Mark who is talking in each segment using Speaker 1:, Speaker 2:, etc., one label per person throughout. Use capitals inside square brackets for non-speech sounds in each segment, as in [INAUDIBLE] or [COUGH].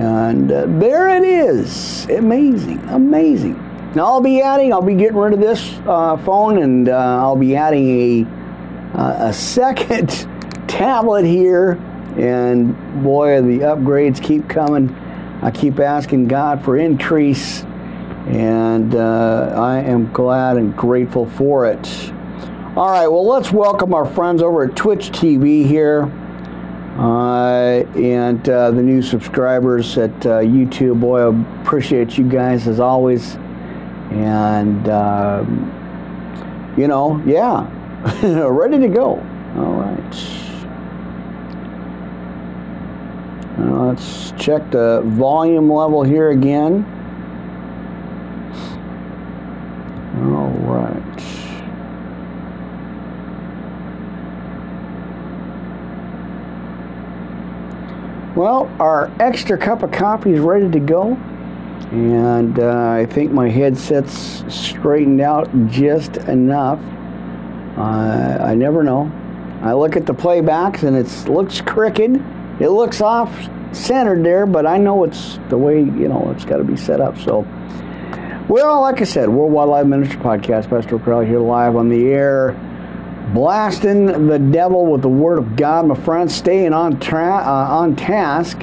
Speaker 1: And uh, there it is. Amazing, amazing. Now I'll be adding, I'll be getting rid of this uh, phone and uh, I'll be adding a, uh, a second [LAUGHS] tablet here. And boy, the upgrades keep coming. I keep asking God for increase. And uh, I am glad and grateful for it. All right, well, let's welcome our friends over at Twitch TV here. Uh, and uh, the new subscribers at uh, YouTube. Boy, I appreciate you guys as always. And, um, you know, yeah, [LAUGHS] ready to go. All right. Let's check the volume level here again. All right. Well, our extra cup of coffee is ready to go. And uh, I think my headset's straightened out just enough. Uh, I never know. I look at the playbacks and it looks crooked. It looks off centered there, but I know it's the way, you know, it's got to be set up. So, well, like I said, Worldwide Live Ministry Podcast, Pastor Crowley here live on the air, blasting the devil with the Word of God, my friends, staying on, uh, on task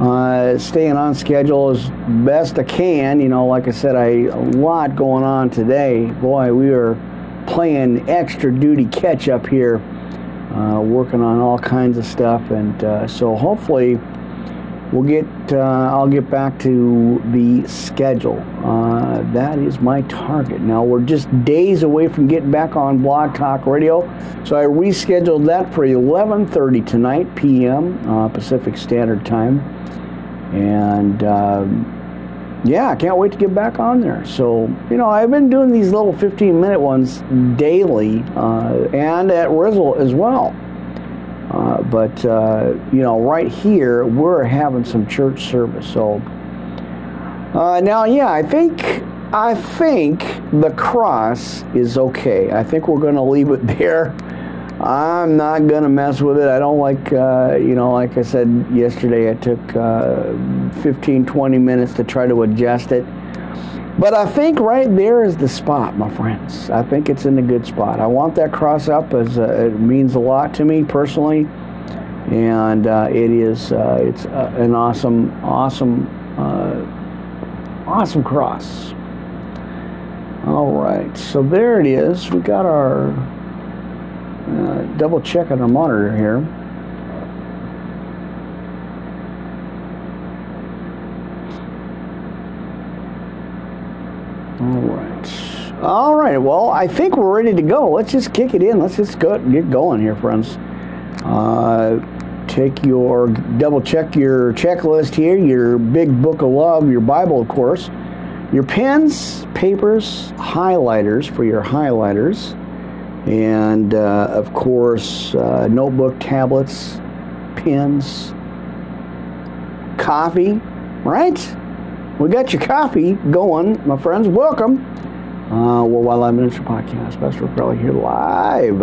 Speaker 1: uh, staying on schedule as best I can. You know, like I said, I a lot going on today. Boy, we are playing extra duty catch up here, uh, working on all kinds of stuff, and uh, so hopefully we'll get. Uh, I'll get back to the schedule. Uh, that is my target. Now we're just days away from getting back on Blog Talk Radio, so I rescheduled that for 11:30 tonight p.m. Uh, Pacific Standard Time and um, yeah, I can't wait to get back on there. So, you know, I've been doing these little 15 minute ones daily uh, and at Rizzle as well. Uh, but, uh, you know, right here, we're having some church service. So, uh, now, yeah, I think. I think the cross is okay. I think we're going to leave it [LAUGHS] there. I'm not going to mess with it. I don't like, uh, you know, like I said yesterday, I took uh, 15, 20 minutes to try to adjust it. But I think right there is the spot, my friends. I think it's in a good spot. I want that cross up as uh, it means a lot to me personally, and uh, it is uh, it's uh, an awesome, awesome, awesome cross. All right, so there it is. We got our uh, double check on our monitor here. All right. All right. Well, I think we're ready to go. Let's just kick it in. Let's just go get going here, friends. Uh, take your double check your checklist here, your big book of love, your Bible, of course, your pens, papers, highlighters for your highlighters and uh, of course, uh, notebook, tablets, pens, coffee, right? We got your coffee going, my friends. Welcome. Uh, Worldwide Live Ministry Podcast. Pastor Crowley here live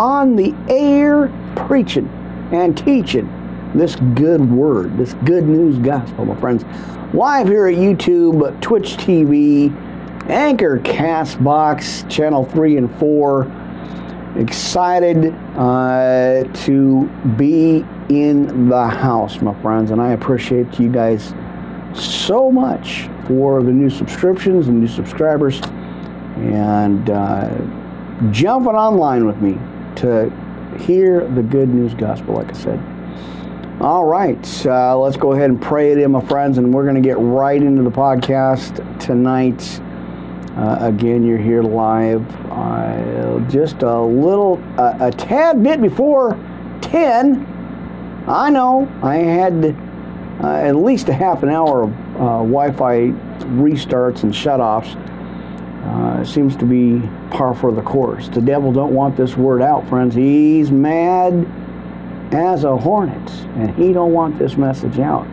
Speaker 1: on the air, preaching and teaching this good word, this good news gospel, my friends. Live here at YouTube, Twitch TV, Anchor, Castbox, Channel 3 and 4 excited uh, to be in the house, my friends, and I appreciate you guys so much for the new subscriptions and new subscribers and uh, jumping online with me to hear the good news gospel, like I said. All right, uh, let's go ahead and pray it in, my friends, and we're going to get right into the podcast tonight. Uh, again, you're here live. Uh, just a little, uh, a tad bit before 10. I know I had at least a half an hour of uh, Wi Fi restarts and shutoffs. Uh, seems to be par for the course. The devil don't want this word out, friends. He's mad as a hornet, and he don't want this message out.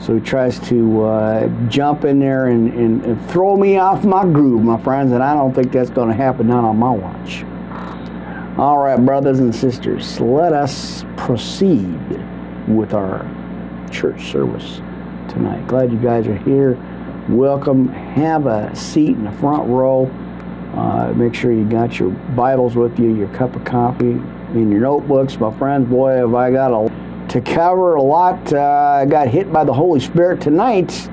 Speaker 1: So he tries to uh, jump in there and, and, and, throw me off my groove, my friends, and I don't think that's going to happen not on my watch. All right, brothers and sisters, let us proceed with our church service tonight. Glad you guys are here. Welcome. Have a seat in the front row. Uh, make sure you got your Bibles with you, your cup of coffee, and your notebooks. My friends, boy, have I got a, to cover a lot. Uh, I got hit by the Holy Spirit tonight.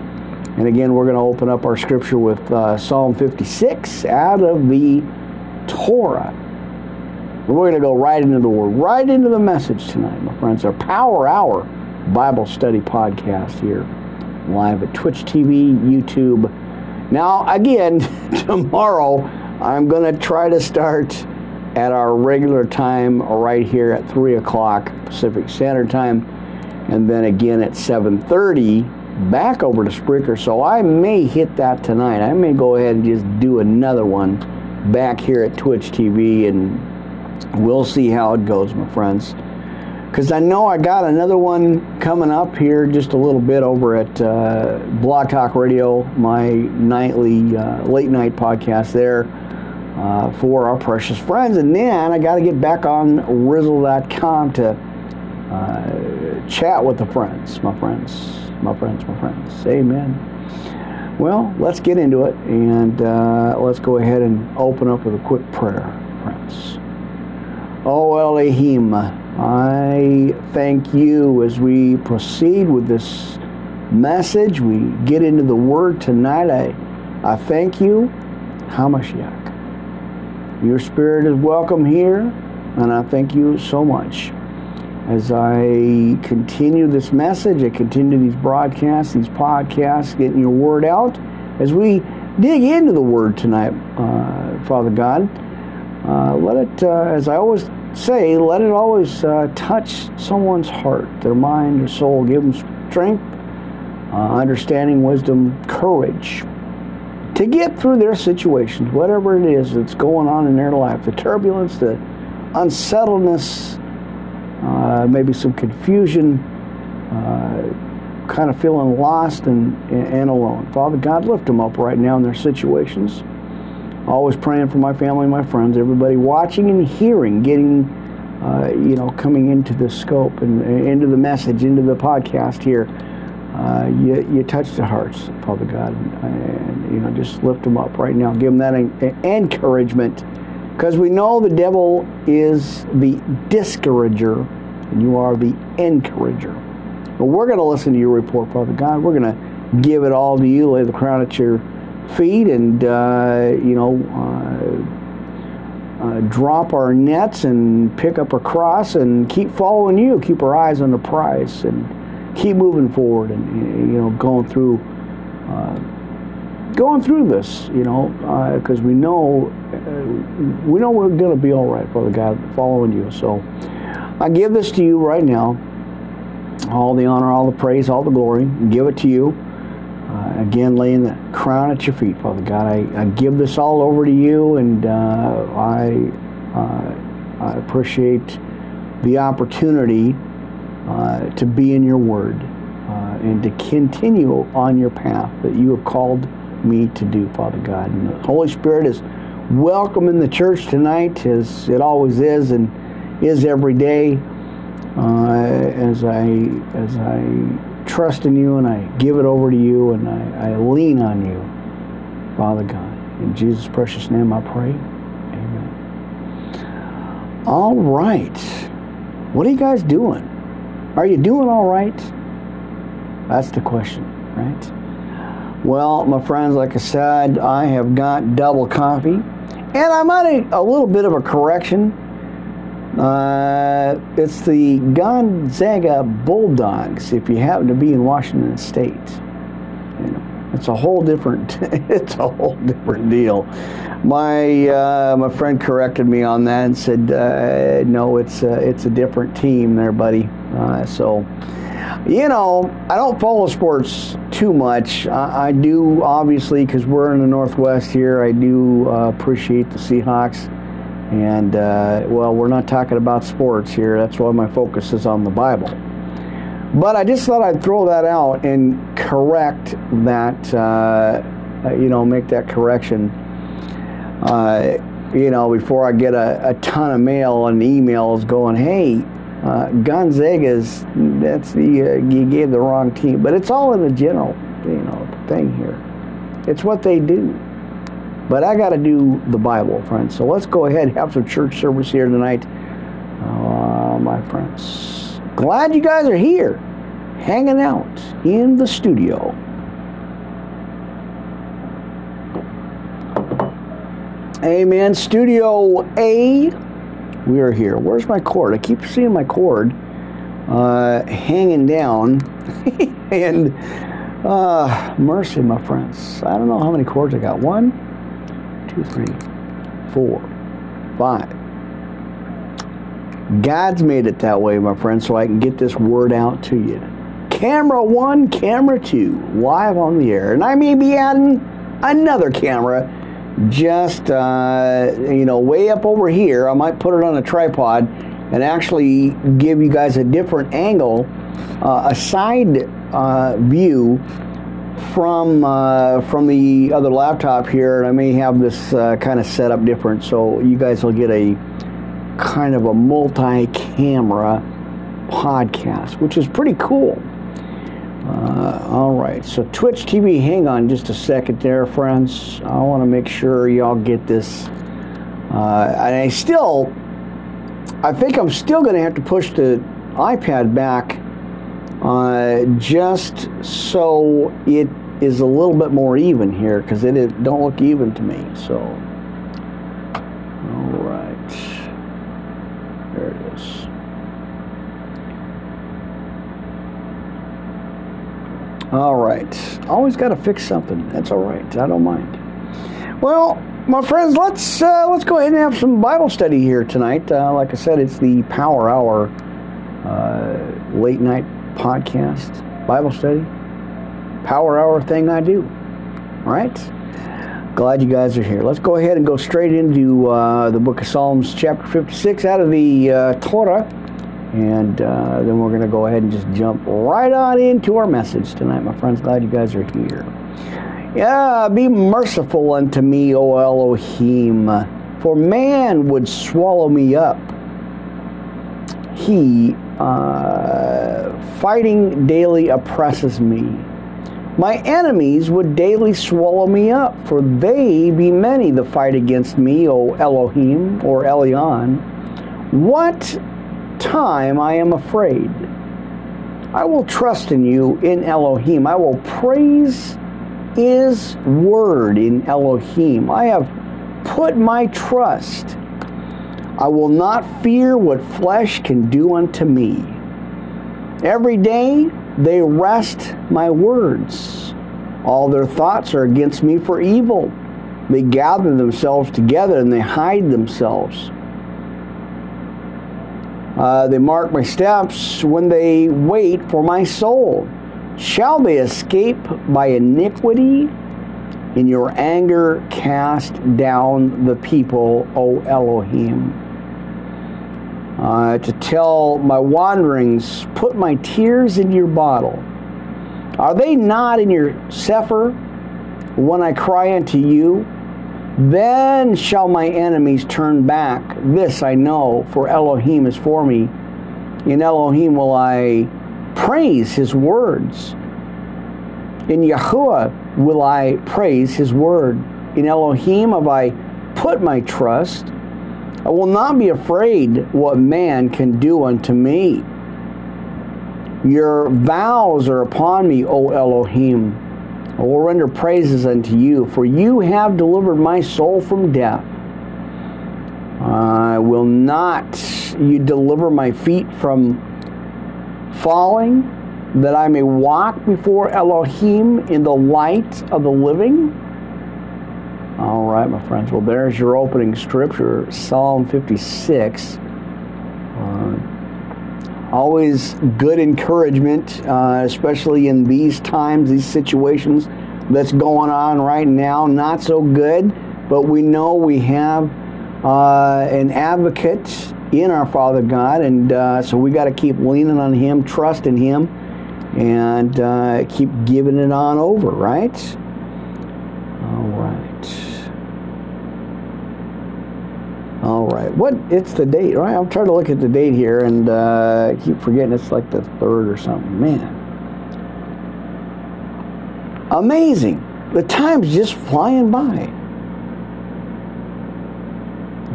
Speaker 1: And again, we're going to open up our scripture with uh, Psalm 56 out of the Torah. We're going to go right into the Word, right into the message tonight, my friends. Our Power Hour Bible Study podcast here, live at Twitch TV, YouTube. Now, again, [LAUGHS] tomorrow I'm going to try to start at our regular time right here at 3 o'clock Pacific Standard Time, and then again at 7.30 back over to Spreaker, so I may hit that tonight. I may go ahead and just do another one back here at Twitch TV, and we'll see how it goes, my friends. Because I know I got another one coming up here just a little bit over at uh, Blog Talk Radio, my nightly uh, late night podcast there uh, for our precious friends. And then I got to get back on Rizzle.com to uh, chat with the friends, my friends my friends, my friends. Amen. Well, let's get into it and uh, let's go ahead and open up with a quick prayer, friends. Oh, Elohim, I thank you as we proceed with this message. We get into the Word tonight. I, I thank you, Hamashiach. Your Spirit is welcome here, and I thank you so much as I continue this message, I continue these broadcasts, these podcasts, getting your word out. As we dig into the word tonight, uh, Father God, uh, let it, uh, as I always say, let it always uh, touch someone's heart, their mind, their soul. Give them strength, uh, understanding, wisdom, courage to get through their situations, whatever it is that's going on in their life, the turbulence, the unsettledness uh, maybe some confusion, uh, kind of feeling lost and, and alone. Father God, lift them up right now in their situations. Always praying for my family, my friends, everybody watching and hearing, getting, uh, you know, coming into the scope and into the message, into the podcast here. Uh, you, you touch the hearts, Father God, and, you know, just lift them up right now. Give them that encouragement because we know the devil is the discourager and you are the encourager. But we're going to listen to your report, Father God. We're going to give it all to you, lay the crown at your feet, and, uh, you know, uh, uh, drop our nets and pick up a cross and keep following you, keep our eyes on the prize, and keep moving forward and, you know, going through uh, going through this, you know, because uh, we know uh, we know we're going to be all right, Father God, following you. So I give this to you right now. All the honor, all the praise, all the glory. Give it to you. Uh, again, laying the crown at your feet, Father God. I, I give this all over to you, and uh, I, uh, I appreciate the opportunity uh, to be in your word and to continue on your path that you have called me to do, Father God. And the Holy Spirit is welcome in the church tonight, as it always is and is every day. Uh, as I as I trust in you and I give it over to you and I, I lean on you, Father God. In Jesus' precious name, I pray. Amen. All right. What are you guys doing? Are you doing all right? That's the question, right? Well, my friends, like I said, I have got double coffee. And I might a little bit of a correction. Uh, it's the Gonzaga Bulldogs. If you happen to be in Washington State, you know, it's a whole different. [LAUGHS] it's a whole different deal. My uh, my friend corrected me on that and said, uh, "No, it's uh, it's a different team there, buddy." Uh, so you know, I don't follow sports too much. I, I do, obviously, because we're in the Northwest here, I do uh, appreciate the Seahawks. And, uh, well, we're not talking about sports here. That's why my focus is on the Bible. But I just thought I'd throw that out and correct that, uh, you know, make that correction. Uh, you know, before I get a, a ton of mail and emails going, hey, Uh, Gonzaga's, that's the, uh, you gave the wrong team. But it's all in the general, you know, thing here. It's what they do. But I got to do the Bible, friends. So let's go ahead and have some church service here tonight, uh, my friends. Glad you guys are here, hanging out in the studio. Amen. Studio A, we are here. Where's my cord? I keep seeing my cord uh, hanging down. [LAUGHS] and uh, mercy, my friends. I don't know how many cords I got. One, two, three, four, five. God's made it that way, my friend, so I can get this word out to you. Camera one, camera two, live on the air. And I may be adding another camera just uh, you know way up over here. I might put it on a tripod and actually give you guys a different angle, uh, a side uh, view from uh, from the other laptop here, and I may have this uh, kind of set up different, so you guys will get a kind of a multi-camera podcast, which is pretty cool. Uh, all right, so Twitch TV, hang on just a second there, friends. I want to make sure y'all get this. Uh, and I still, I think I'm still going to have to push the iPad back uh, just so it is a little bit more even here because it, it don't look even to me. So, all right, there it is. All right. Always got to fix something. That's all right. I don't mind. Well, my friends, let's uh, let's go ahead and have some Bible study here tonight. Uh, like I said, it's the Power Hour uh, late night podcast Bible study. Power Hour thing I do. Right. Glad you guys are here. Let's go ahead and go straight into uh, the book of Psalms, chapter 56, out of the uh, Torah. And uh, then we're going to go ahead and just jump right on into our message tonight, my friends. Glad you guys are here. Yeah, be merciful unto me, O Elohim, for man would swallow me up. He, uh, fighting daily, oppresses me. My enemies would daily swallow me up, for they be many that fight against me, O Elohim, or Elyon. What time I am afraid. I will trust in you in Elohim. I will praise his word in Elohim. I have put my trust. I will not fear what flesh can do unto me. Every day they wrest my words. All their thoughts are against me for evil. They gather themselves together and they hide themselves. Uh, they mark my steps when they wait for my soul. Shall they escape by iniquity? In your anger, cast down the people, O Elohim. Uh, to tell my wanderings, put my tears in your bottle. Are they not in your sefer when I cry unto you? Then shall my enemies turn back. This I know, for Elohim is for me. In Elohim will I praise his words. In Yahuwah will I praise his word. In Elohim have I put my trust. I will not be afraid what man can do unto me. Your vows are upon me, O Elohim. I will render praises unto you, for you have delivered my soul from death. I will not you deliver my feet from falling, that I may walk before Elohim in the light of the living. All right, my friends. Well, there's your opening scripture, Psalm 56. Uh, always good encouragement, uh, especially in these times, these situations that's going on right now. Not so good, but we know we have uh, an advocate in our Father God, and uh, so we got to keep leaning on Him, trusting Him, and uh, keep giving it on over, right? All right. All right. What? It's the date, right? I'm trying to look at the date here and uh, keep forgetting it's like the third or something. Man. Amazing. The time's just flying by.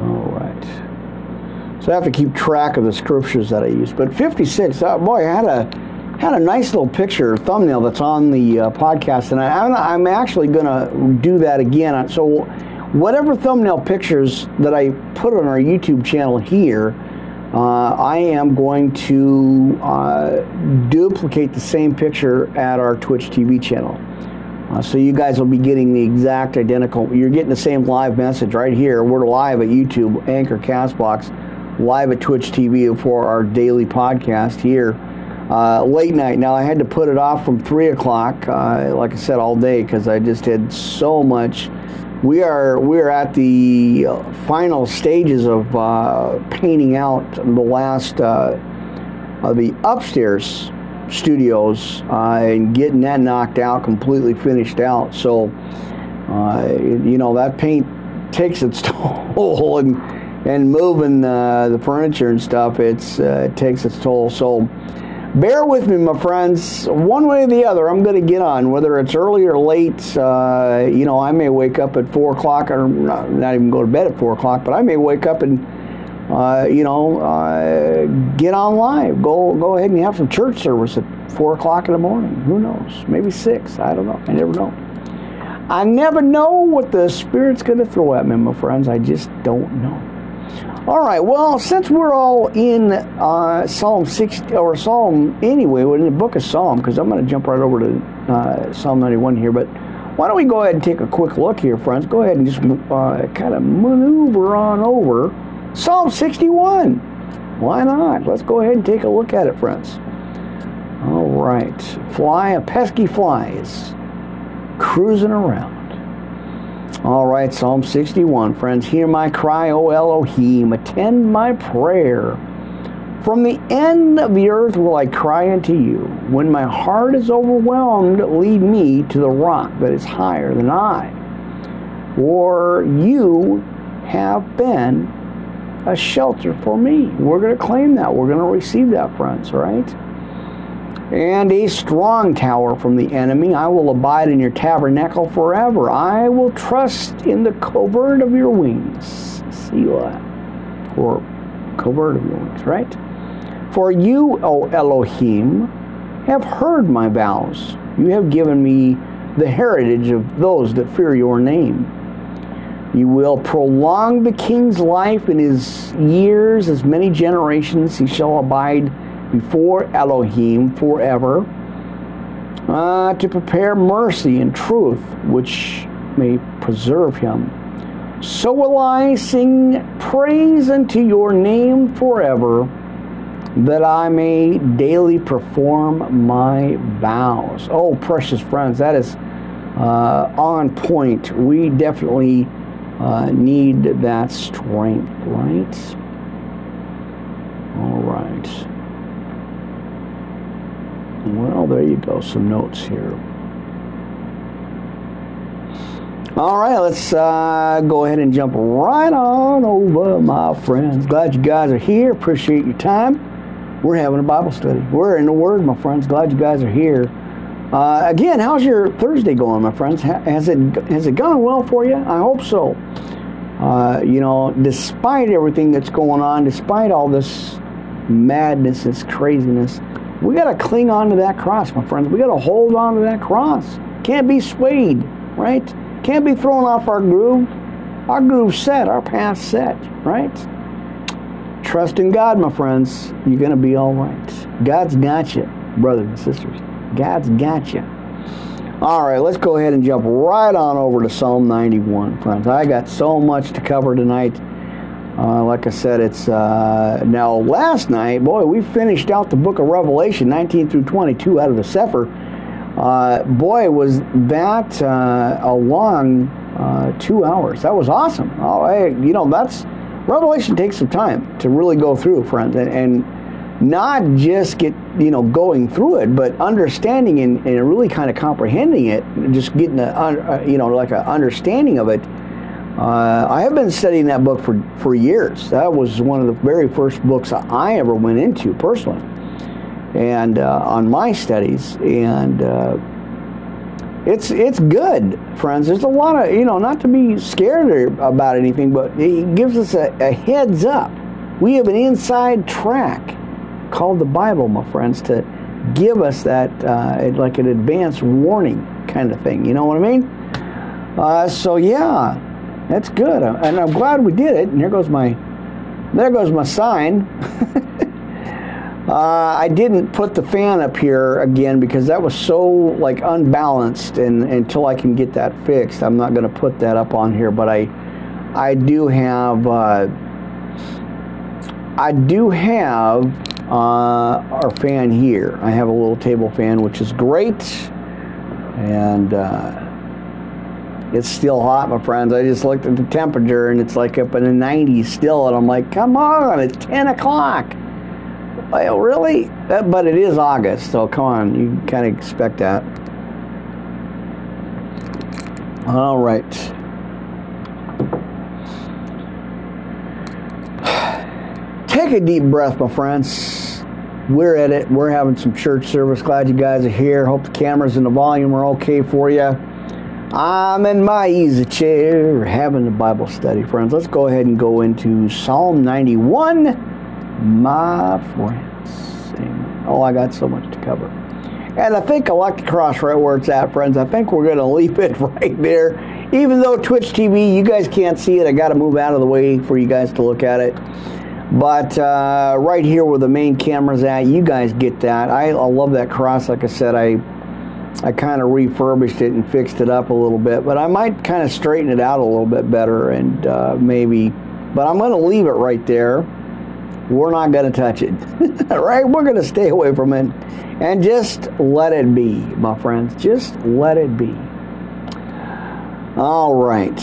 Speaker 1: All right. So I have to keep track of the scriptures that I use. But 56, uh, boy, I had a had a nice little picture thumbnail that's on the uh, podcast, and I, I'm actually going to do that again. So whatever thumbnail pictures that I put on our YouTube channel here, uh, I am going to uh, duplicate the same picture at our Twitch TV channel. Uh, so you guys will be getting the exact identical. You're getting the same live message right here. We're live at YouTube, Anchor, Castbox, live at Twitch TV for our daily podcast here. Uh, late night. Now I had to put it off from three o'clock, uh, like I said, all day because I just had so much. We are we are at the final stages of uh, painting out the last uh, of the upstairs studios uh, and getting that knocked out, completely finished out. So, uh, you know, that paint takes its [LAUGHS] toll, and and moving uh, the furniture and stuff, it's uh, it takes its toll. So. Bear with me, my friends. One way or the other, I'm going to get on. Whether it's early or late, uh, you know, I may wake up at four o'clock, or not, not even go to bed at four o'clock, but I may wake up and uh, you know, uh, get on live. Go go ahead and have some church service at four o'clock in the morning. Who knows? Maybe six. I don't know. I never know. I never know what the Spirit's going to throw at me, my friends. I just don't know. All right. Well, since we're all in uh, Psalm 60 or Psalm anyway, we're in the book of Psalm because I'm going to jump right over to uh, Psalm 91 here, but. Why don't we go ahead and take a quick look here, friends? Go ahead and just uh, kind of maneuver on over Psalm 61. Why not? Let's go ahead and take a look at it, friends. All right. Fly, a pesky fly is cruising around. All right, Psalm 61. Friends, hear my cry, O Elohim. Attend my prayer. From the end of the earth will I cry unto you. When my heart is overwhelmed, lead me to the rock that is higher than I. Or you have been a shelter for me. We're going to claim that. We're going to receive that, friends, right? And a strong tower from the enemy. I will abide in your tabernacle forever. I will trust in the covert of your wings. See what? Uh, or covert of your wings, right? For you, O Elohim, have heard my vows. You have given me the heritage of those that fear your name. You will prolong the king's life in his years as many generations. He shall abide before Elohim forever uh, to prepare mercy and truth, which may preserve him. So will I sing praise unto your name forever, that I may daily perform my vows. Oh, precious friends, that is uh, on point. We definitely uh, need that strength, right? All right. Well, there you go. Some notes here. All right, let's uh, go ahead and jump right on over, my friends. Glad you guys are here. Appreciate your time. We're having a Bible study. We're in the Word, my friends. Glad you guys are here. Uh, again, how's your Thursday going, my friends? Has it has it gone well for you? I hope so. Uh, you know, despite everything that's going on, despite all this madness, this craziness, we got to cling on to that cross, my friends. We got to hold on to that cross. Can't be swayed, right? Can't be thrown off our groove. Our groove set, our path set, right? Trust in God, my friends. You're going to be all right. God's got you, brothers and sisters. God's got you. All right, let's go ahead and jump right on over to Psalm 91, friends. I got so much to cover tonight. Uh, like I said, it's uh, now last night, boy, we finished out the book of Revelation, 19 through 22 out of the Sefer. Uh, boy, was that uh, a long uh, two hours. That was awesome. Oh, hey, you know, that's Revelation takes some time to really go through, friends, and, and not just get you know going through it, but understanding and, and really kind of comprehending it, just getting a uh, you know like an understanding of it. Uh, I have been studying that book for, for years. That was one of the very first books I ever went into personally, and uh, on my studies. And uh, it's it's good, friends. There's a lot of you know, not to be scared about anything, but it gives us a, a heads up. We have an inside track called the Bible, my friends, to give us that uh, like an advance warning kind of thing. You know what I mean? Uh, so yeah, that's good, and I'm glad we did it. And there goes my there goes my sign. [LAUGHS] Uh, I didn't put the fan up here again because that was so like unbalanced and until I can get that fixed I'm not going to put that up on here but I I do have uh, I do have uh, our fan here I have a little table fan which is great and uh, it's still hot my friends I just looked at the temperature and it's like up in the 90s still and I'm like come on it's 10 o'clock well, really? But it is August, so come on, you kind of expect that. All right. Take a deep breath, my friends. We're at it. We're having some church service. Glad you guys are here. Hope the cameras and the volume are okay for you. I'm in my easy chair having a Bible study, friends. Let's go ahead and go into Psalm 91 my friends. Oh, I got so much to cover. And I think I like the cross right where it's at, friends. I think we're going [LAUGHS] to leave it right there. Even though Twitch TV, you guys can't see it, I got to move out of the way for you guys to look at it. But uh, right here where the main camera's at, you guys get that. I, I love that cross. Like I said, I I kind of refurbished it and fixed it up a little bit. But I might kind of straighten it out a little bit better and uh, maybe. But I'm going to leave it right there we're not going to touch it. [LAUGHS] right? We're going to stay away from it and just let it be, my friends. Just let it be. All right.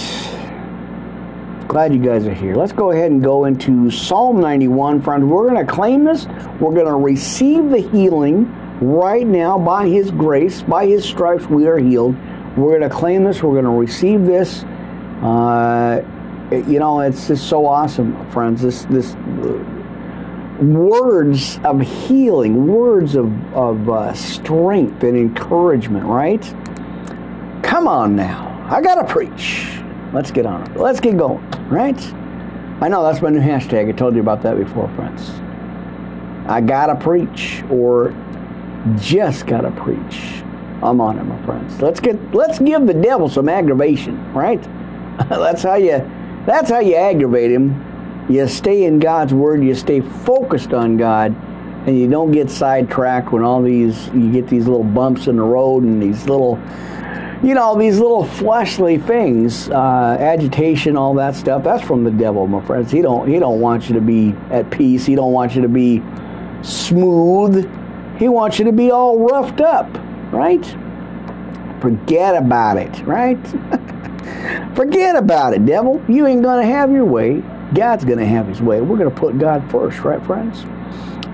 Speaker 1: Glad you guys are here. Let's go ahead and go into Psalm 91, friends. We're going to claim this. We're going to receive the healing right now by His grace. By His stripes, we are healed. We're going to claim this. We're going to receive this. Uh, you know, it's just so awesome, friends. This this words of healing, words of, of uh, strength and encouragement, right? Come on now. I got to preach. Let's get on it. Let's get going, right? I know that's my new hashtag. I told you about that before, friends. I got to preach or just got to preach. I'm on it, my friends. Let's get let's give the devil some aggravation, right? [LAUGHS] that's how you that's how you aggravate him you stay in God's Word, you stay focused on God, and you don't get sidetracked when all these, you get these little bumps in the road and these little, you know, these little fleshly things, uh, agitation, all that stuff. That's from the devil, my friends. He don't, he don't want you to be at peace. He don't want you to be smooth. He wants you to be all roughed up, right? Forget about it, right? [LAUGHS] Forget about it, devil. You ain't going to have your way. God's going to have his way. We're going to put God first, right, friends?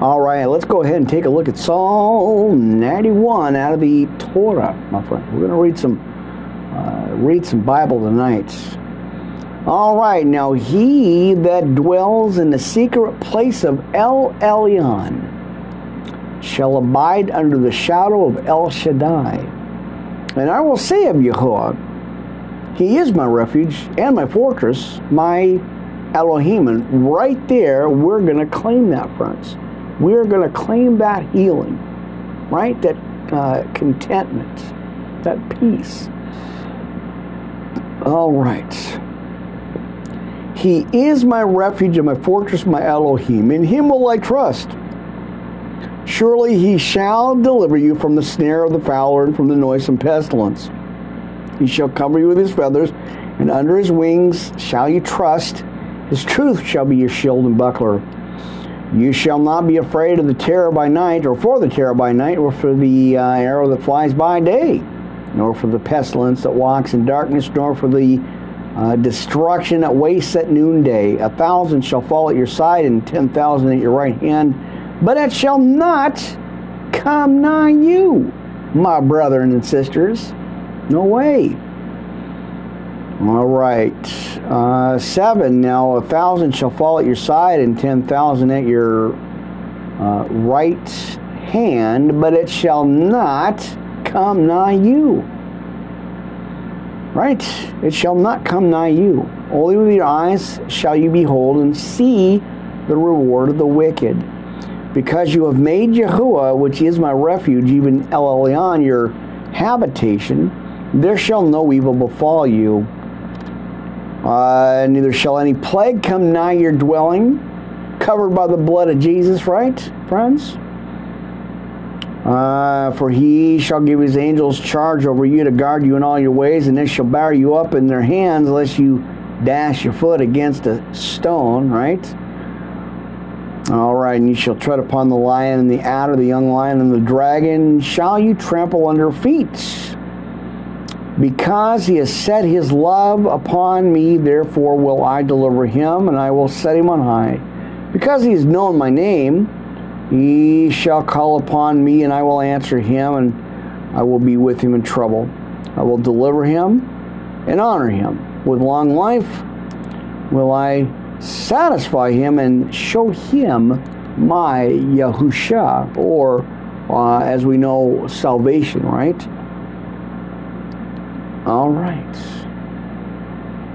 Speaker 1: All right, let's go ahead and take a look at Psalm 91 out of the Torah, my friend. We're going to read some uh, read some Bible tonight. All right, now he that dwells in the secret place of El Elyon shall abide under the shadow of El Shaddai. And I will say of Yahweh, He is my refuge and my fortress, my Elohim. And right there, we're going to claim that, friends. We're going to claim that healing, right? That uh, contentment, that peace. All right. He is my refuge and my fortress, my Elohim. In him will I trust. Surely he shall deliver you from the snare of the fowler and from the noisome pestilence. He shall cover you with his feathers, and under his wings shall you trust. His truth shall be your shield and buckler. You shall not be afraid of the terror by night, or for the terror by night, or for the uh, arrow that flies by day, nor for the pestilence that walks in darkness, nor for the uh, destruction that wastes at noonday. A thousand shall fall at your side, and ten thousand at your right hand, but it shall not come nigh you, my brethren and sisters. No way. All right. Uh, seven. Now a thousand shall fall at your side, and ten thousand at your uh, right hand, but it shall not come nigh you. Right? It shall not come nigh you. Only with your eyes shall you behold and see the reward of the wicked. Because you have made Yahuwah, which is my refuge, even El Elyon, your habitation, there shall no evil befall you. Uh, neither shall any plague come nigh your dwelling, covered by the blood of Jesus, right, friends? Uh, for he shall give his angels charge over you to guard you in all your ways, and they shall bear you up in their hands, lest you dash your foot against a stone, right? All right, and you shall tread upon the lion and the adder, the young lion and the dragon, shall you trample under feet. Because he has set his love upon me, therefore will I deliver him, and I will set him on high. Because he has known my name, he shall call upon me, and I will answer him, and I will be with him in trouble. I will deliver him and honor him. With long life will I satisfy him and show him my Yahusha, or uh, as we know, salvation, right? All right.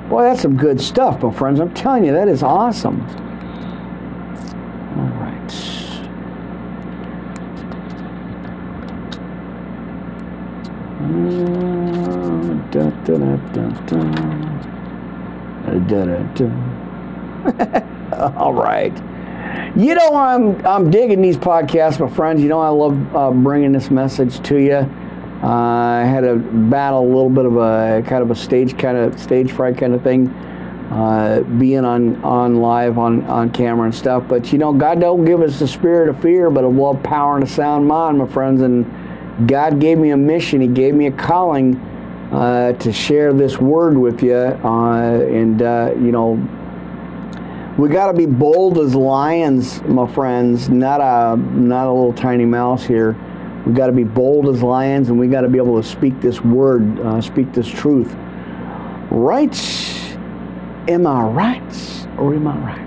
Speaker 1: Boy, that's some good stuff, my friends. I'm telling you, that is awesome. All right. da, da, da, da, [LAUGHS] All right. You know, I'm I'm digging these podcasts, my friends. You know, I love uh, bringing this message to you. Uh, I had to battle a little bit of a kind of a stage kind of stage fright kind of thing, uh, being on on live on on camera and stuff. But you know, God don't give us the spirit of fear, but of love, power, and a sound mind, my friends. And God gave me a mission. He gave me a calling uh, to share this word with you. Uh, and uh, you know, we got to be bold as lions, my friends. Not a not a little tiny mouse here. We've got to be bold as lions and we got to be able to speak this word, uh, speak this truth. Right? Am I right or am I right?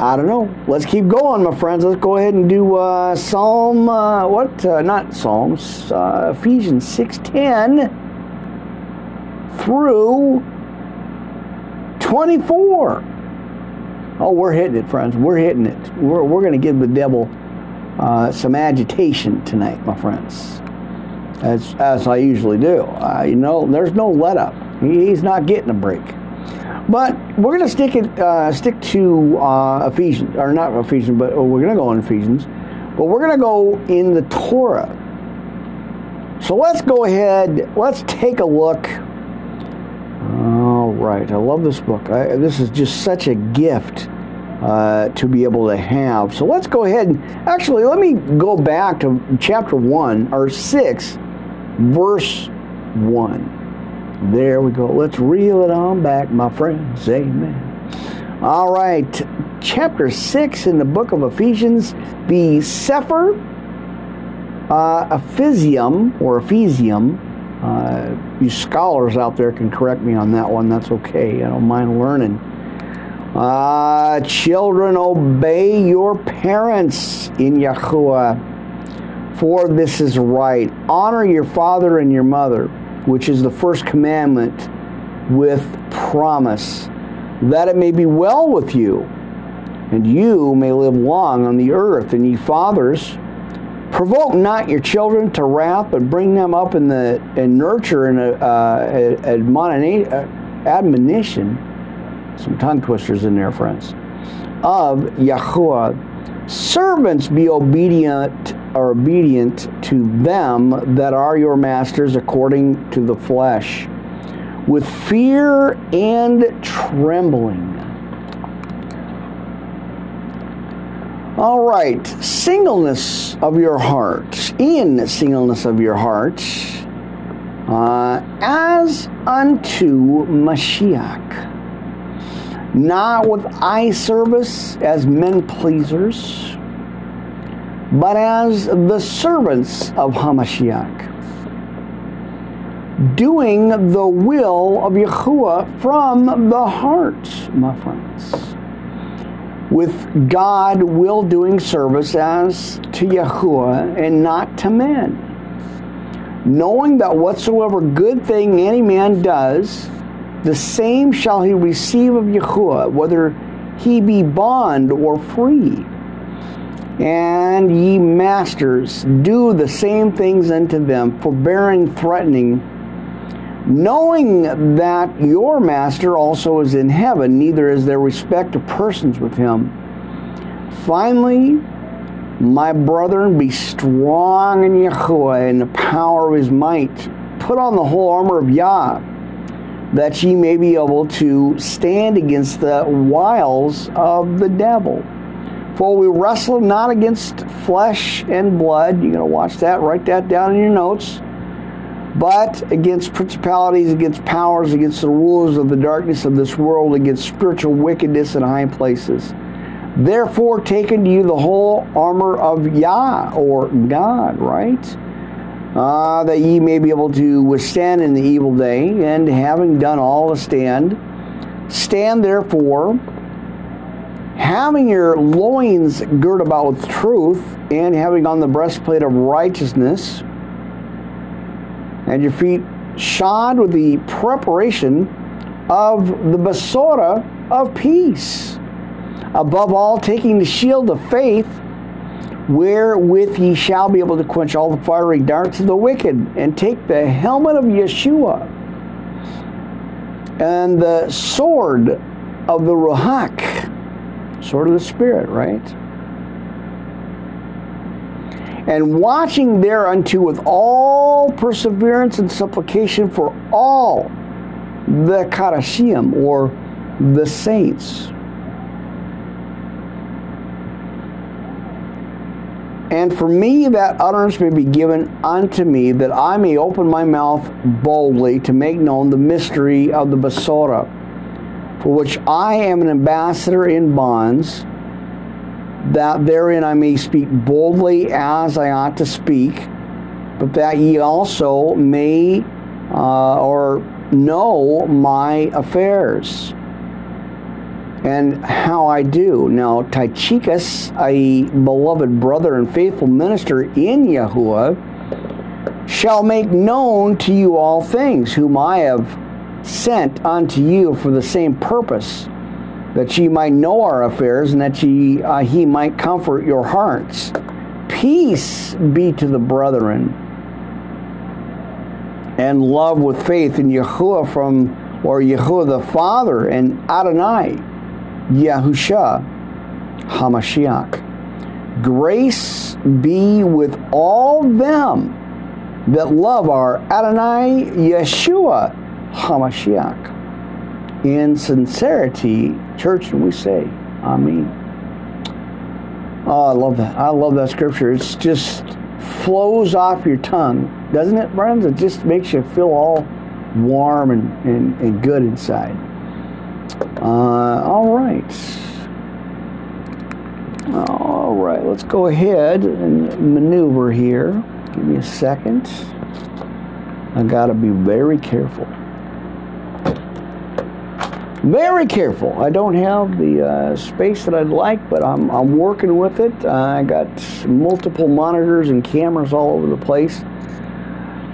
Speaker 1: I don't know. Let's keep going, my friends. Let's go ahead and do uh, Psalm, uh, what? Uh, not Psalms, uh, Ephesians 6.10 through 24. Oh, we're hitting it, friends. We're hitting it. We're, we're going to give the devil uh, some agitation tonight, my friends, as, as I usually do. Uh, you know, there's no let up. He, he's not getting a break. But we're going to stick it, uh, stick to uh, Ephesians, or not Ephesians, but we're going to go in Ephesians. But we're going to go in the Torah. So let's go ahead. Let's take a look. All right, I love this book. I, this is just such a gift uh, to be able to have. So let's go ahead and actually let me go back to chapter 1 or 6, verse 1. There we go. Let's reel it on back, my friends. Amen. All right, chapter 6 in the book of Ephesians, the Sefer uh, Ephesium or Ephesium. Uh, you scholars out there can correct me on that one. That's okay. I don't mind learning. Ah, children, obey your parents in Yahuwah, for this is right. Honor your father and your mother, which is the first commandment with promise, that it may be well with you, and you may live long on the earth. And ye fathers, provoke not your children to wrath, but bring them up in the and nurture and uh, uh, admonition some tongue twisters in there, friends, of Yahuwah. Servants be obedient or obedient to them that are your masters according to the flesh, with fear and trembling. All right, singleness of your heart, in singleness of your heart, uh, as unto Mashiach. Not with eye service as men pleasers, but as the servants of Hamashiach, doing the will of Yahuwah from the heart, my friends. With God will doing service as to Yahuwah and not to men. Knowing that whatsoever good thing any man does, the same shall he receive of Yahuwah, whether he be bond or free. And ye masters, do the same things unto them, forbearing, threatening, knowing that your master also is in heaven, neither is there respect of persons with him. Finally, my brethren, be strong in Yahuwah and the power of his might. Put on the whole armor of Yah, that ye may be able to stand against the wiles of the devil. For we wrestle not against flesh and blood. You're going to watch that, write that down in your notes. But against principalities, against powers, against the rulers of the darkness of this world, against spiritual wickedness in high places. Therefore, take unto you the whole armor of Yah, or God, right? Uh, that ye may be able to withstand in the evil day, and having done all to stand, stand therefore having your loins girt about with truth, and having on the breastplate of righteousness, and your feet shod with the preparation of the basora of peace. Above all, taking the shield of faith, wherewith ye shall be able to quench all the fiery darts of the wicked, and take the helmet of Yeshua, and the sword of the Ruach sword of the Spirit, right? And watching thereunto with all perseverance and supplication for all the Karashim, or the saints. And for me that utterance may be given unto me, that I may open my mouth boldly to make known the mystery of the Basora for which I am an ambassador in bonds, that therein I may speak boldly as I ought to speak, but that ye also may uh, or know my affairs and how I do. Now, Tychicus, a beloved brother and faithful minister in Yahuwah, shall make known to you all things, whom I have sent unto you for the same purpose, that ye might know our affairs, and that ye, uh, he might comfort your hearts. Peace be to the brethren, and love with faith in Yahuwah from, or Yahuwah the Father, and Adonai, Yahusha, Hamashiach. Grace be with all them that love our Adonai Yeshua Hamashiach. In sincerity, church, we say, Amen. Oh, I love that. I love that scripture. It's just flows off your tongue, doesn't it, friends? It just makes you feel all warm and, and, and good inside. Uh, all right. All right, let's go ahead and maneuver here. Give me a second. I got to be very careful very careful. I don't have the uh, space that I'd like, but I'm, I'm working with it. Uh, I got multiple monitors and cameras all over the place.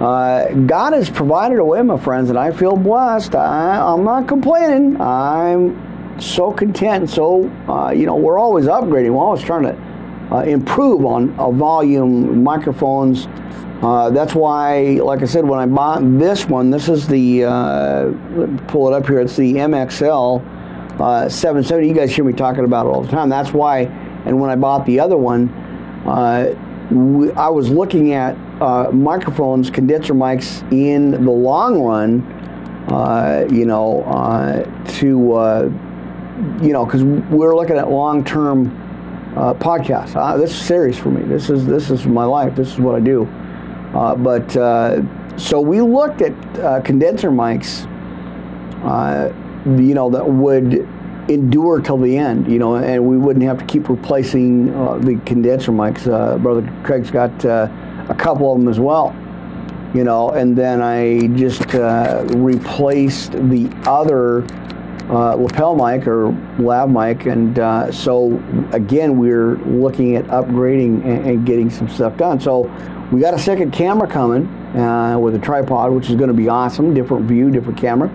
Speaker 1: Uh, God has provided a way, my friends, and I feel blessed. I, am not complaining. I'm so content. So, uh, you know, we're always upgrading. We're always trying to uh, improve on volume, microphones, uh, that's why, like I said, when I bought this one, this is the, uh, pull it up here, it's the MXL uh, 770. You guys hear me talking about it all the time. That's why, and when I bought the other one, uh, we, I was looking at uh, microphones, condenser mics in the long run, you know, to, you know, because we're looking at long term podcasts. this is serious for me. This is, this is my life. This is what I do. Uh, but uh, so we looked at uh, condenser mics, uh, you know, that would endure till the end, you know, and we wouldn't have to keep replacing uh, the condenser mics. Brother Craig's got a couple of them as well. you know, and then I just uh, replaced the other uh, lapel mic or lav mic, and uh, so again we're looking at upgrading and, and, getting some stuff done. So we got a second camera coming uh, with a tripod, which is going to be awesome, different view, different camera,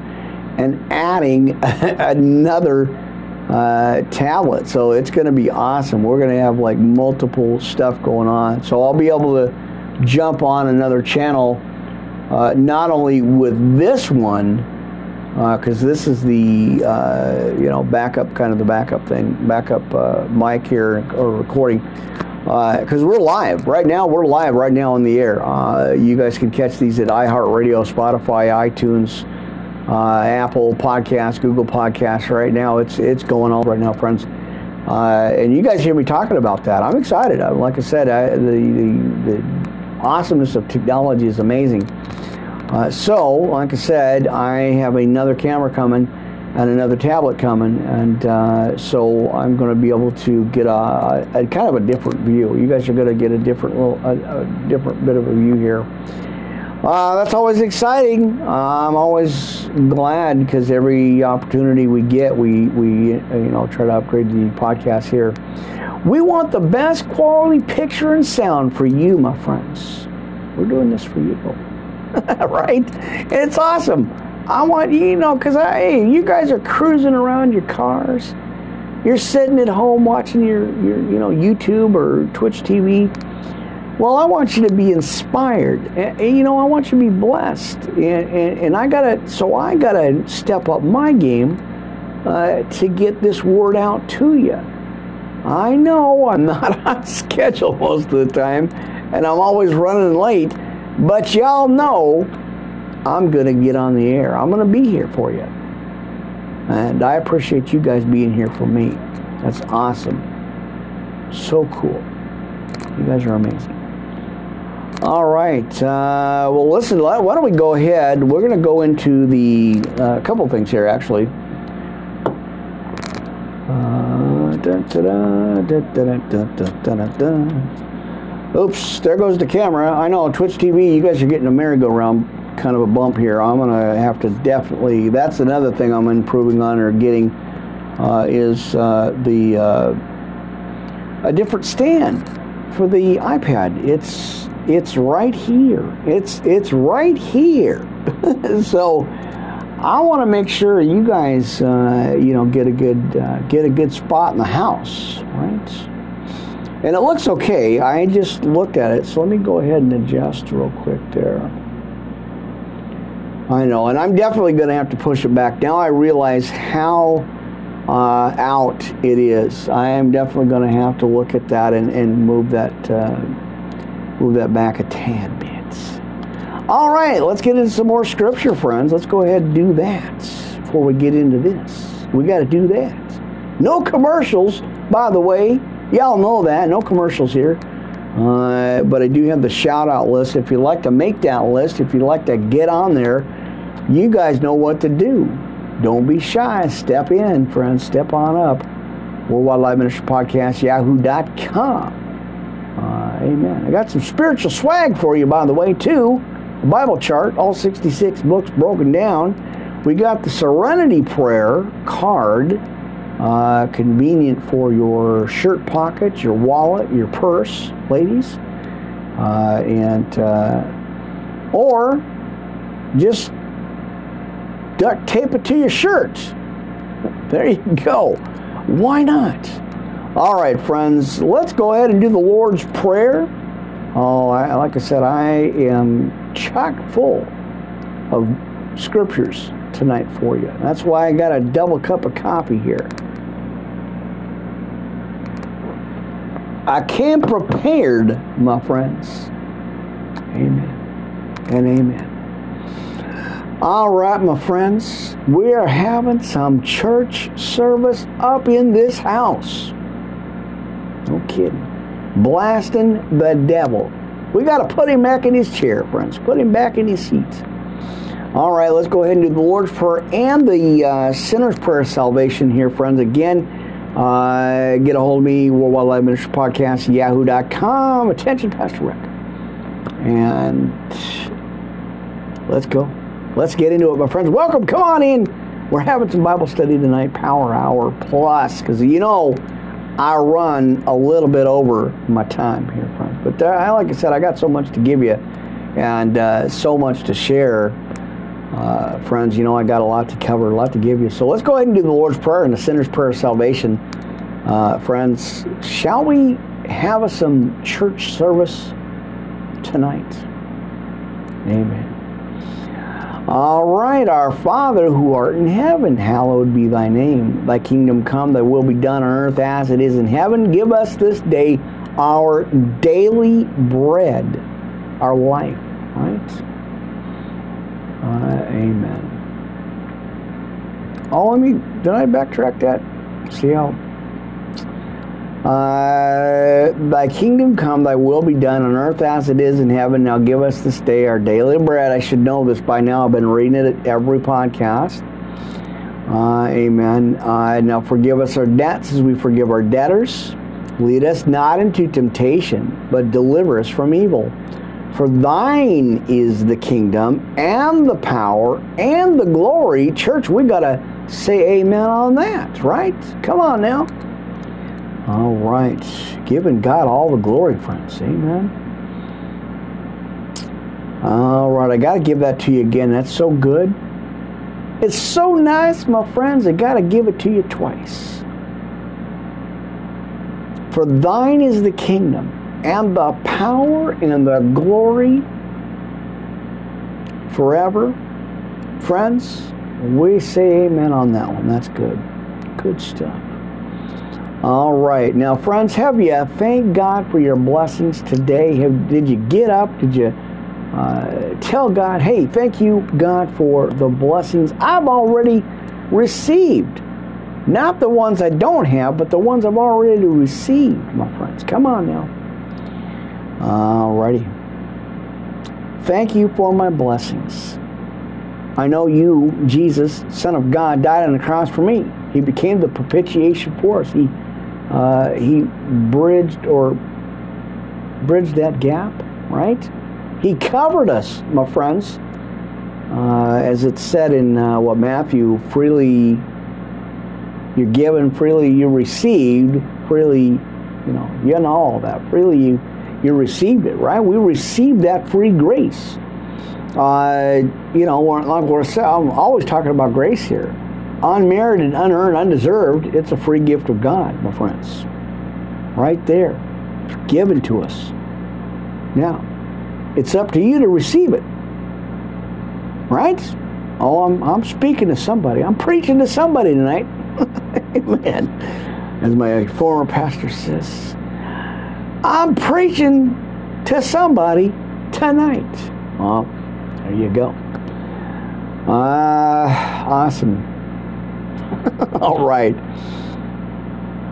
Speaker 1: and adding [LAUGHS] another uh, tablet. So it's going to be awesome. We're going to have like multiple stuff going on. So I'll be able to jump on another channel, uh, not only with this one, because uh, this is the uh, you know backup kind of the backup thing, backup uh, mic here or recording. Because uh, we're live right now, we're live right now on the air. Uh, you guys can catch these at iHeartRadio, Spotify, iTunes, Apple Podcasts, Google Podcasts. Right now, it's it's going on right now, friends. and you guys hear me talking about that. I'm excited. Like I said, I, the, the, the awesomeness of technology is amazing. Uh, so, like I said, I have another camera coming and another tablet coming, and uh, so I'm going to be able to get a, a, kind of a different view. You guys are going to get a different little, a, a, different bit of a view here. Uh, that's always exciting. I'm always glad because every opportunity we get, we we you know try to upgrade the podcast here. We want the best quality picture and sound for you, my friends. We're doing this for you, [LAUGHS] right? And it's awesome. I want you know, because hey, you guys are cruising around your cars. You're sitting at home watching your, your you know YouTube or Twitch TV. Well, I want you to be inspired. And, and you know, I want you to be blessed. And, and, and I gotta, so I gotta step up my game uh, to get this word out to you. I know I'm not [LAUGHS] on schedule most of the time, and I'm always running late, but y'all know I'm going to get on the air. I'm going to be here for you. And I appreciate you guys being here for me. That's awesome. So cool. You guys are amazing. All right. Uh, well, listen, why don't we go ahead? We're going to go into the uh, couple things here, actually. Oops, there goes the camera. I know Twitch TV, you guys are getting a merry-go-round kind of a bump here. I'm going to have to definitely, that's another thing I'm improving on or getting uh, is uh, the uh, a different stand for the iPad. It's it's right here. It's it's right here. [LAUGHS] so I want to make sure you guys, uh, you know, get a good uh, get a good spot in the house, right? And it looks okay. I just looked at it, so let me go ahead and adjust real quick there. I know, and I'm definitely going to have to push it back. Now I realize how uh, out it is. I am definitely going to have to look at that and, and move that uh, move that back a tad bit. All right, let's get into some more scripture, friends. Let's go ahead and do that before we get into this. We got to do that. No commercials, by the way. Y'all know that. No commercials here. Uh, but I do have the shout out list. If you'd like to make that list, if you'd like to get on there, you guys know what to do. Don't be shy. Step in, friends. Step on up. Worldwide Live Ministry Podcast, yahoo.com. Uh, amen. I got some spiritual swag for you, by the way, too. Bible chart, all 66 books broken down. We got the Serenity Prayer card, uh, convenient for your shirt pocket, your wallet, your purse, ladies, uh, and uh, or just duct tape it to your shirt. There you go. Why not? All right, friends, let's go ahead and do the Lord's Prayer. Oh, I, like I said, I am chock full of scriptures tonight for you. That's why I got a double cup of coffee here. I came prepared, my friends. Amen and amen. All right, my friends, we are having some church service up in this house. No kidding. Blasting the devil we got to put him back in his chair, friends. Put him back in his seat. All right, let's go ahead and do the Lord's Prayer and the uh, Sinner's Prayer of Salvation here, friends. Again, uh, get a hold of me, Worldwide Live Ministry Podcast, yahoo.com. Attention, Pastor Rick. And let's go. Let's get into it, my friends. Welcome. Come on in. We're having some Bible study tonight, Power Hour Plus, because you know I run a little bit over my time here, friends. But uh, like I said, I got so much to give you and uh, so much to share. Uh, friends, you know I got a lot to cover, a lot to give you. So let's go ahead and do the Lord's Prayer and the sinner's prayer of salvation. Uh, friends, shall we have some church service tonight? Amen. All right, our Father who art in heaven, hallowed be thy name. Thy kingdom come, thy will be done on earth as it is in heaven. Give us this day our daily bread, our life, right? Uh, amen. Oh, let me, did I backtrack that? See how uh, thy kingdom come, thy will be done on earth as it is in heaven. Now give us this day our daily bread. I should know this by now. I've been reading it at every podcast. Uh, amen. Uh, now forgive us our debts as we forgive our debtors. Lead us not into temptation, but deliver us from evil. For thine is the kingdom and the power and the glory. Church, we got to say amen on that, right? Come on now. All right. Giving God all the glory, friends. Amen. All right. I got to give that to you again. That's so good. It's so nice, my friends. I got to give it to you twice. For thine is the kingdom and the power and the glory forever. Friends, we say amen on that one. That's good. Good stuff. All right. Now, friends, have you thanked God for your blessings today? Have, did you get up? Did you uh, tell God, hey, thank you, God, for the blessings I've already received? Not the ones I don't have, but the ones I've already received, my friends. Come on now. All righty. Thank you for my blessings. I know you, Jesus, Son of God, died on the cross for me. He became the propitiation for us. He uh, he bridged or bridged that gap, right? He covered us, my friends. Uh, as it said in uh, what Matthew, freely you're given, freely you received, freely, you know, you know all that. Freely you you received it, right? We received that free grace. Uh, you know, like we're, I'm always talking about grace here unmerited, unearned, undeserved, it's a free gift of God, my friends. Right there. Given to us. Now, it's up to you to receive it. Right? Oh, I'm, I'm speaking to somebody. I'm preaching to somebody tonight. [LAUGHS] Amen. As my former pastor says, I'm preaching to somebody tonight. Well, there you go. Uh, awesome. [LAUGHS] All right.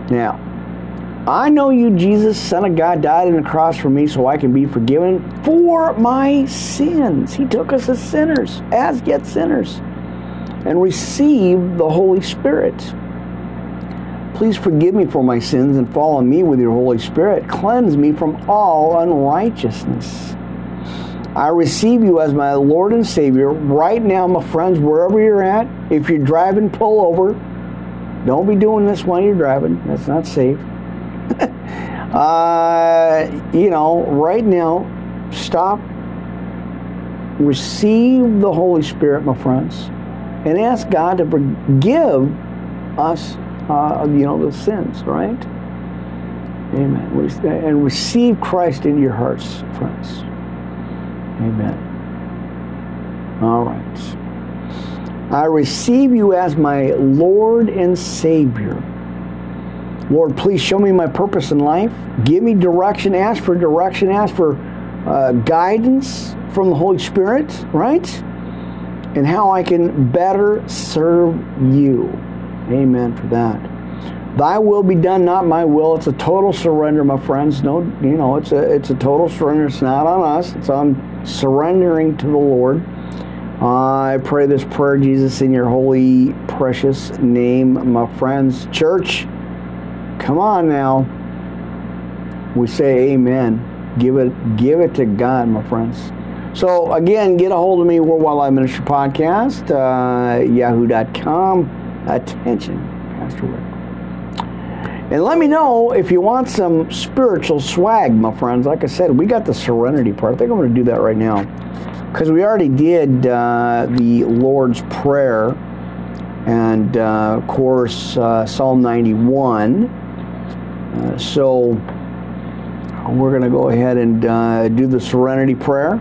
Speaker 1: Now, I know you, Jesus, Son of God, died on the cross for me so I can be forgiven for my sins. He took us as sinners, as yet sinners, and received the Holy Spirit. Please forgive me for my sins and follow me with your Holy Spirit. Cleanse me from all unrighteousness. I receive you as my Lord and Savior right now, my friends, wherever you're at. If you're driving, pull over. Don't be doing this while you're driving. That's not safe. [LAUGHS] uh, you know, right now, stop. Receive the Holy Spirit, my friends, and ask God to forgive us, uh, you know, the sins, right? Amen. And receive Christ into your hearts, friends. Amen. All right. I receive you as my Lord and Savior. Lord, please show me my purpose in life. Give me direction. Ask for direction. Ask for uh, guidance from the Holy Spirit, right? And how I can better serve you. Amen for that. Thy will be done, not my will. It's a total surrender, my friends. No, you know, it's a it's a total surrender. It's not on us. It's on surrendering to the Lord. I pray this prayer, Jesus, in your holy, precious name, my friends. Church, come on now. We say amen. Give it, give it to God, my friends. So, again, get a hold of me, Worldwide Live Ministry Podcast, uh, yahoo.com. Attention, Pastor Rick. And let me know if you want some spiritual swag, my friends. Like I said, we got the serenity part. I think I'm going to do that right now. Because we already did uh, the Lord's Prayer and, uh, of course, uh, Psalm 91. Uh, so we're going to go ahead and uh, do the serenity prayer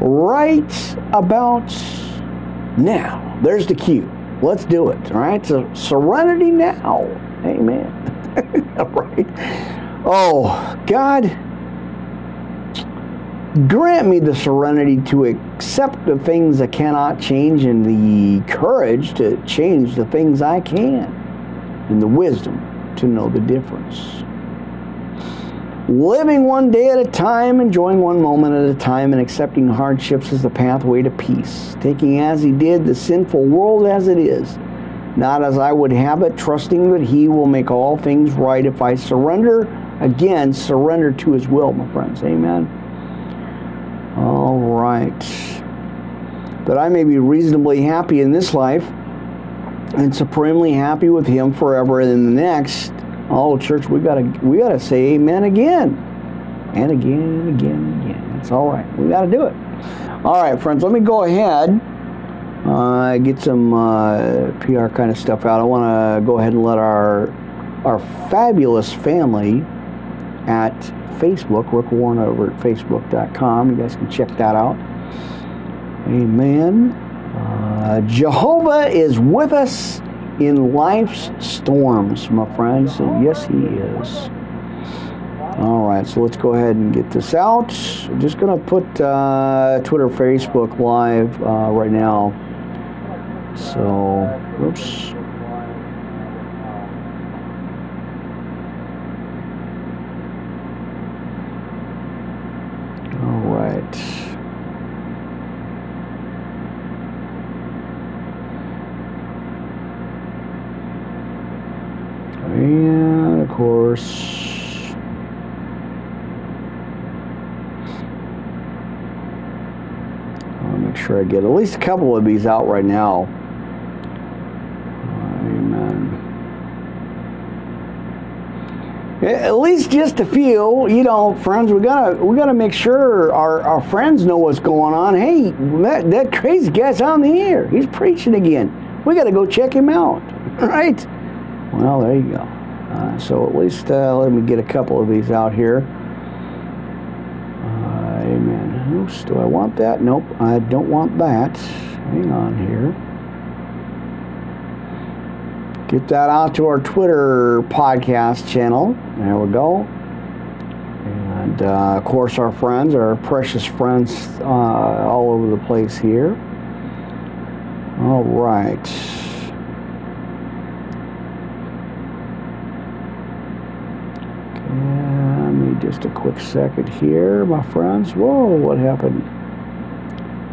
Speaker 1: right about now. There's the cue. Let's do it. All right. So serenity now. Amen. [LAUGHS] right. Oh God, grant me the serenity to accept the things I cannot change and the courage to change the things I can, and the wisdom to know the difference living one day at a time, enjoying one moment at a time, and accepting hardships as the pathway to peace, taking as he did the sinful world as it is, not as I would have it, trusting that he will make all things right if I surrender, again, surrender to his will, my friends. Amen. All right. That I may be reasonably happy in this life and supremely happy with him forever in the next Oh, church, we gotta we gotta say amen again, and again and again and again. That's all right. We gotta do it. All right, friends. Let me go ahead. Uh, get some uh, PR kind of stuff out. I want to go ahead and let our our fabulous family at Facebook, Rick Warren over at Facebook.com. You guys can check that out. Amen. Uh, Jehovah is with us in life's storms, my friends. And yes, He is. All right, so let's go ahead and get this out. I'm just going to put uh, Twitter, Facebook live uh, right now. So, oops. All right. And of course, I'll make sure I get at least a couple of these out right now. Amen. At least just a few, you know, friends. We gotta we gotta make sure our, our friends know what's going on. Hey, that, that crazy guy's on the air. He's preaching again. We gotta go check him out, [LAUGHS] right? Well, there you go. Uh, so at least uh, let me get a couple of these out here. Uh, amen. Oops, do I want that? Nope, I don't want that. Hang on here. Get that out to our Twitter podcast channel. There we go. And uh, of course, our friends, our precious friends, uh, all over the place here. All right. just a quick second here, my friends. Whoa, what happened?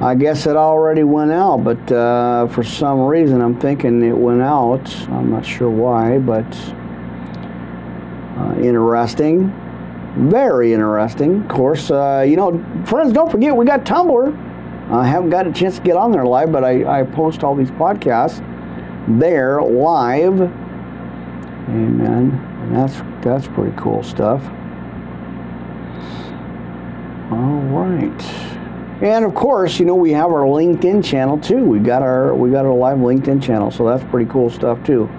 Speaker 1: I guess it already went out, but uh, for some reason I'm thinking it went out. I'm not sure why, but uh, interesting. Very interesting. Of course, uh, you know, friends, don't forget we got Tumblr. I haven't got a chance to get on there live, but I, I post all these podcasts there live. Amen. And that's that's pretty cool stuff. All right. And of course, you know, we have our LinkedIn channel too. We got our we got our live LinkedIn channel, so that's pretty cool stuff too.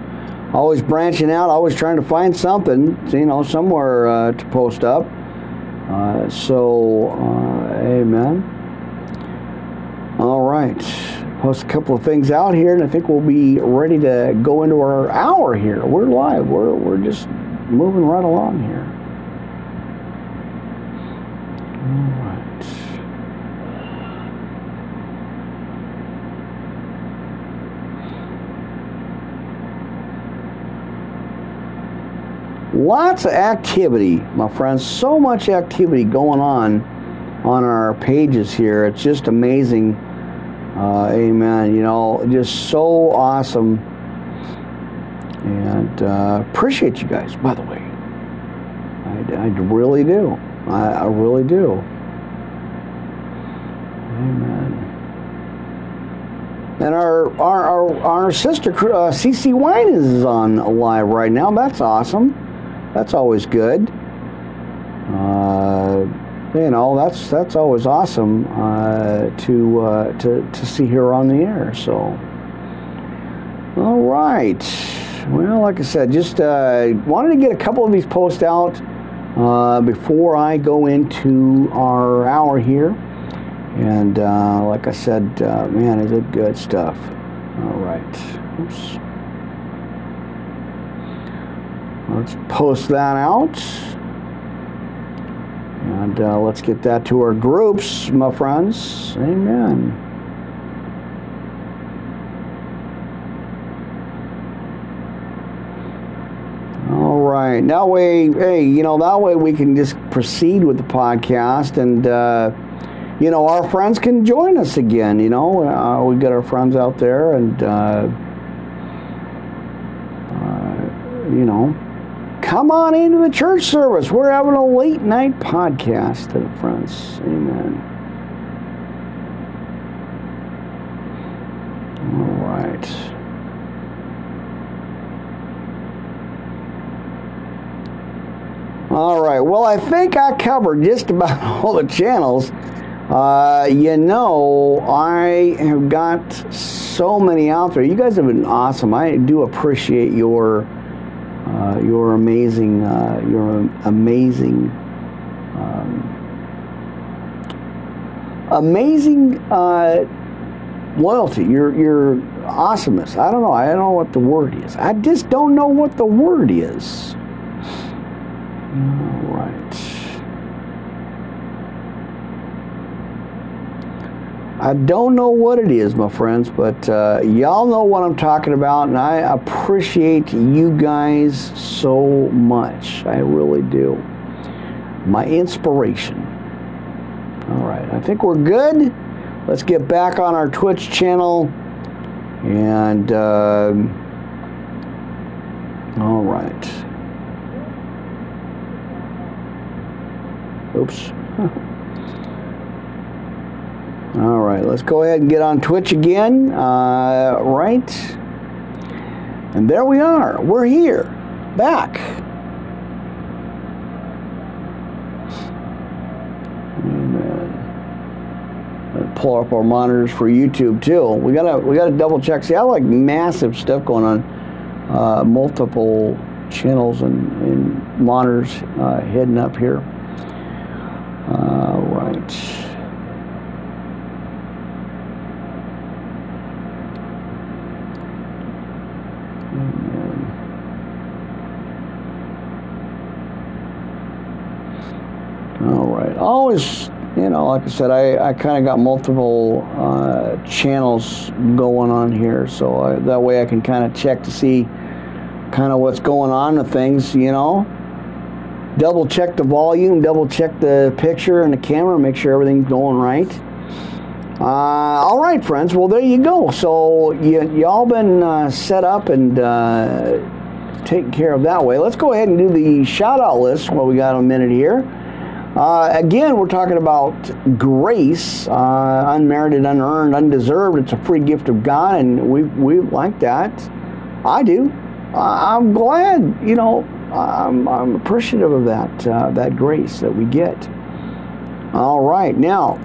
Speaker 1: Always branching out, always trying to find something, you know, somewhere uh, to post up. Uh, so, uh, amen. All right, post a couple of things out here, and I think we'll be ready to go into our hour here. We're live. We're we're just moving right along here. Lots of activity, my friends. So much activity going on on our pages here. It's just amazing. Uh, amen. You know, just so awesome. And uh, appreciate you guys, by the way. I, I really do. I, I really do. Amen and our our our, our sister uh, CC Wine is on live right now. That's awesome. That's always good. Uh, you know, that's that's always awesome uh, to uh, to to see her on the air. So, all right. Well, like I said, just uh, wanted to get a couple of these posts out uh, before I go into our hour here. And uh, like I said, man, is it good stuff. All right. Oops. Let's post that out. And uh, let's get that to our groups, my friends. Amen. All right. That way, hey, you know, that way we can just proceed with the podcast and, uh, you know, our friends can join us again. You know, uh, we got our friends out there and, uh, uh you know, come on into the church service. We're having a late night podcast to the friends. Amen. All right. All right. Well, I think I covered just about [LAUGHS] all the channels. Uh, you know, I have got so many out there. You guys have been awesome. I do appreciate your uh, your amazing uh, your amazing um, amazing uh, loyalty. Your your awesomeness. I don't know. I don't know what the word is. I just don't know what the word is. All right. I don't know what it is, my friends, but uh, y'all know what I'm talking about, and I appreciate you guys so much. I really do. My inspiration. All right, I think we're good. Let's get back on our Twitch channel. And, uh, all right. Oops. [LAUGHS] All right, let's go ahead and get on Twitch again. Uh, right. And there we are. We're here. Back. Pull up our monitors for YouTube too. We gotta we gotta double check. See, I like massive stuff going on. Uh, multiple channels and, and monitors uh, hidden up here. All right. Always, you know, like I said, I, I kind of got multiple uh, channels going on here, so I, that way I can kind of check to see kind of what's going on with things, you know. Double check the volume, double check the picture and the camera, make sure everything's going right. Uh, all right, friends. Well, there you go. So you y'all been uh, set up and uh, taken care of that way. Let's go ahead and do the shout out list while we got a minute here. Uh, again, we're talking about grace, uh, unmerited, unearned, undeserved. It's a free gift of God, and we we like that. I do. I'm glad. You know, I'm, I'm appreciative of that uh, that grace that we get. All right, now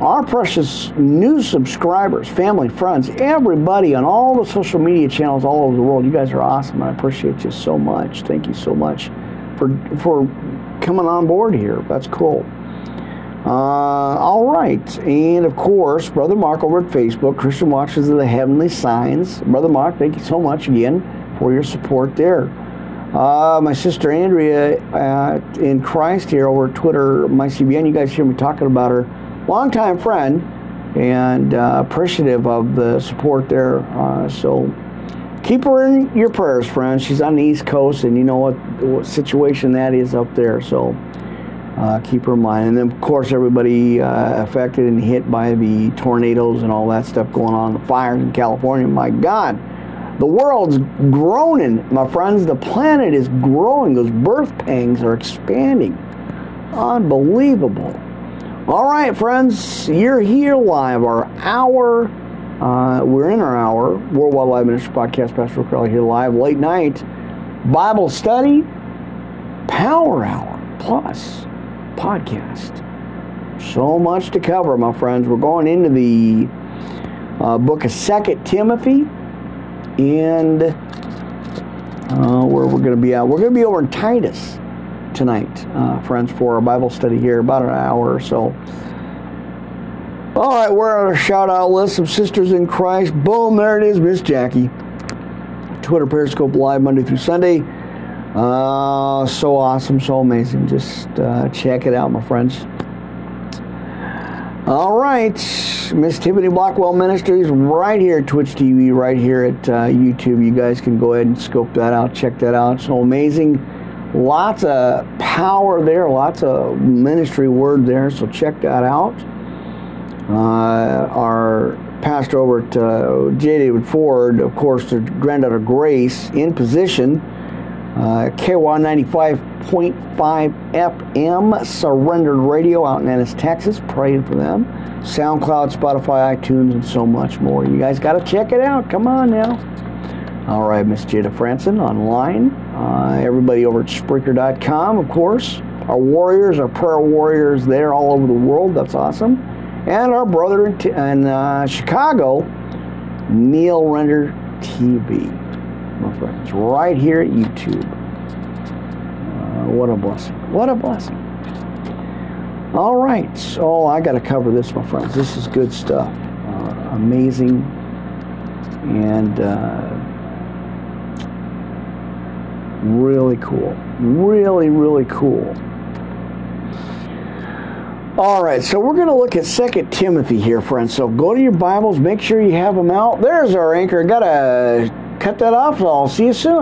Speaker 1: our precious new subscribers, family, friends, everybody on all the social media channels all over the world. You guys are awesome. I appreciate you so much. Thank you so much for for coming on board here. That's cool. Uh, all right. And of course, Brother Mark over at Facebook, Christian Watchers of the Heavenly Signs. Brother Mark, thank you so much again for your support there. Uh, my sister Andrea uh, in Christ here over Twitter, my CBN, you guys hear me talking about her. Longtime friend and uh, appreciative of the support there. Uh, so keep her in your prayers, friends. She's on the East Coast, and you know what, what situation that is up there. So uh, keep her in mind. And then, of course, everybody uh, affected and hit by the tornadoes and all that stuff going on, the fires in California. My God, the world's groaning, my friends. The planet is growing. Those birth pangs are expanding. Unbelievable. All right, friends, you're here live. Our hour Uh, we're in our hour. Worldwide Live Ministry Podcast. Pastor Crowley here live. Late night Bible study. Power Hour Plus podcast. So much to cover, my friends. We're going into the uh, book of Second Timothy, and uh, where we're going to be at. We're going to be over in Titus tonight, uh, friends, for our Bible study here, about an hour or so. All right, we're on a shout out list of sisters in Christ. Boom, there it is, Miss Jackie. Twitter Periscope Live Monday through Sunday. Uh, so awesome, so amazing. Just uh, check it out, my friends. All right, Miss Tiffany Blackwell Ministries, right here Twitch TV, right here at uh, YouTube. You guys can go ahead and scope that out, check that out. So amazing. Lots of power there, lots of ministry word there. So check that out. Uh, our pastor over at uh, J. David Ford, of course, the granddaughter Grace, in position. Uh, KY 95.5 FM, Surrendered Radio out in Ennis, Texas. Praying for them. SoundCloud, Spotify, iTunes, and so much more. You guys got to check it out. Come on now. All right, Miss Jada Franson online. Uh, everybody over at Spreaker.com, of course. Our warriors, our prayer warriors there all over the world. That's awesome. And our brother in, uh, Chicago, Neil Render TV my friends, right here at YouTube. Uh, what a blessing. What a blessing. All right. So I got to cover this, my friends. This is good stuff. Uh, amazing. And uh, really cool. Really, really cool. All right, so we're going to look at Second Timothy here, friends. So go to your Bibles, make sure you have them out. There's our anchor. Got to cut that off. I'll see you soon.